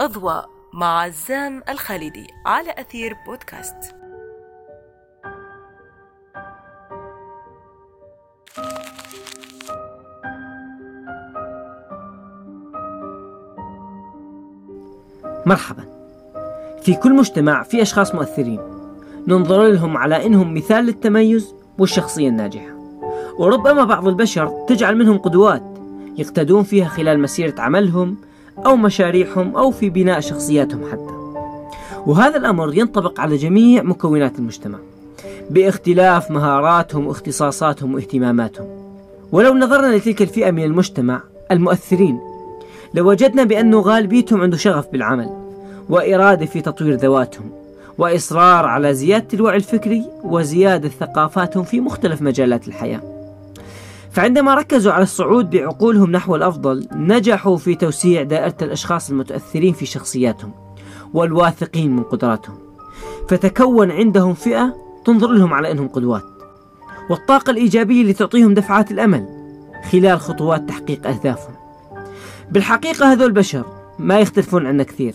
أضواء مع عزام الخالدي على أثير بودكاست. مرحبا. في كل مجتمع في أشخاص مؤثرين. ننظر لهم على إنهم مثال للتميز والشخصية الناجحة. وربما بعض البشر تجعل منهم قدوات يقتدون فيها خلال مسيرة عملهم أو مشاريعهم أو في بناء شخصياتهم حتى. وهذا الأمر ينطبق على جميع مكونات المجتمع باختلاف مهاراتهم واختصاصاتهم واهتماماتهم. ولو نظرنا لتلك الفئة من المجتمع المؤثرين لوجدنا بأنه غالبيتهم عنده شغف بالعمل وإرادة في تطوير ذواتهم وإصرار على زيادة الوعي الفكري وزيادة ثقافاتهم في مختلف مجالات الحياة. فعندما ركزوا على الصعود بعقولهم نحو الأفضل نجحوا في توسيع دائرة الأشخاص المتأثرين في شخصياتهم والواثقين من قدراتهم. فتكون عندهم فئة تنظر لهم على أنهم قدوات والطاقة الإيجابية اللي تعطيهم دفعات الأمل خلال خطوات تحقيق أهدافهم. بالحقيقة هذول البشر ما يختلفون عنا كثير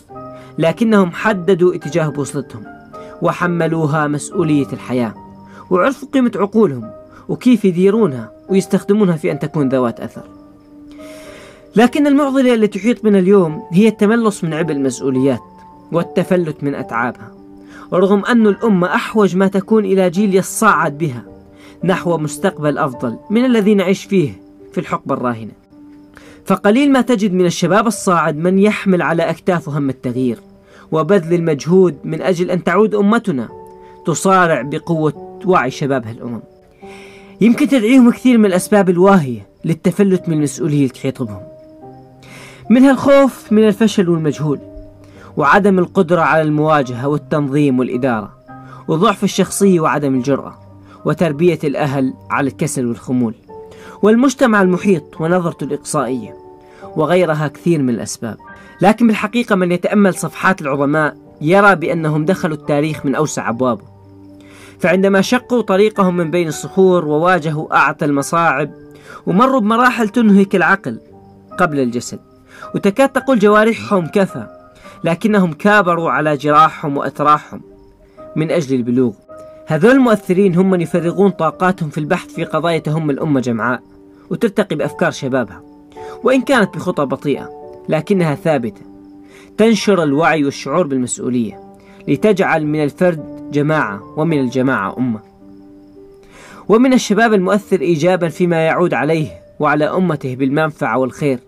لكنهم حددوا اتجاه بوصلتهم وحملوها مسؤولية الحياة وعرفوا قيمة عقولهم وكيف يديرونها ويستخدمونها في أن تكون ذوات أثر. لكن المعضلة التي تحيط بنا اليوم هي التملص من عبء المسؤوليات والتفلت من أتعابها ورغم أن الأمة أحوج ما تكون إلى جيل يصعد بها نحو مستقبل أفضل من الذي نعيش فيه في الحقبة الراهنة. فقليل ما تجد من الشباب الصاعد من يحمل على أكتافه هم التغيير وبذل المجهود من أجل أن تعود أمتنا تصارع بقوة وعي شباب هالأمم. يمكن تدعيهم كثير من الأسباب الواهية للتفلت من المسؤولية اللي تحيط بهم منها الخوف من الفشل والمجهول وعدم القدرة على المواجهة والتنظيم والإدارة وضعف الشخصية وعدم الجرأة وتربية الأهل على الكسل والخمول والمجتمع المحيط ونظرته الإقصائية وغيرها كثير من الأسباب. لكن بالحقيقة من يتأمل صفحات العظماء يرى بأنهم دخلوا التاريخ من أوسع أبوابه. فعندما شقوا طريقهم من بين الصخور وواجهوا أعتى المصاعب ومروا بمراحل تنهك العقل قبل الجسد. وتكاد تقول جوارحهم كفى لكنهم كابروا على جراحهم وأتراحهم من أجل البلوغ. هذول المؤثرين هم من يفرغون طاقاتهم في البحث في قضايا تهم الأمة جمعاء وترتقي بأفكار شبابها. وإن كانت بخطى بطيئة لكنها ثابتة. تنشر الوعي والشعور بالمسؤولية لتجعل من الفرد جماعة ومن الجماعة أمة. ومن الشباب المؤثر إيجابا فيما يعود عليه وعلى أمته بالمنفعة والخير.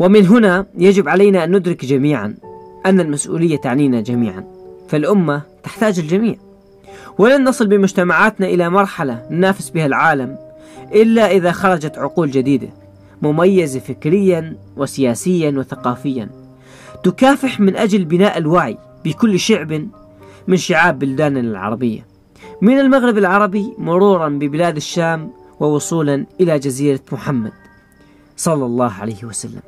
ومن هنا يجب علينا أن ندرك جميعا أن المسؤولية تعنينا جميعا. فالأمة تحتاج الجميع. ولن نصل بمجتمعاتنا إلى مرحلة ننافس بها العالم إلا إذا خرجت عقول جديدة مميزة فكريا وسياسيا وثقافيا. تكافح من أجل بناء الوعي بكل شعب من شعاب بلداننا العربية. من المغرب العربي مرورا ببلاد الشام ووصولا إلى جزيرة محمد صلى الله عليه وسلم.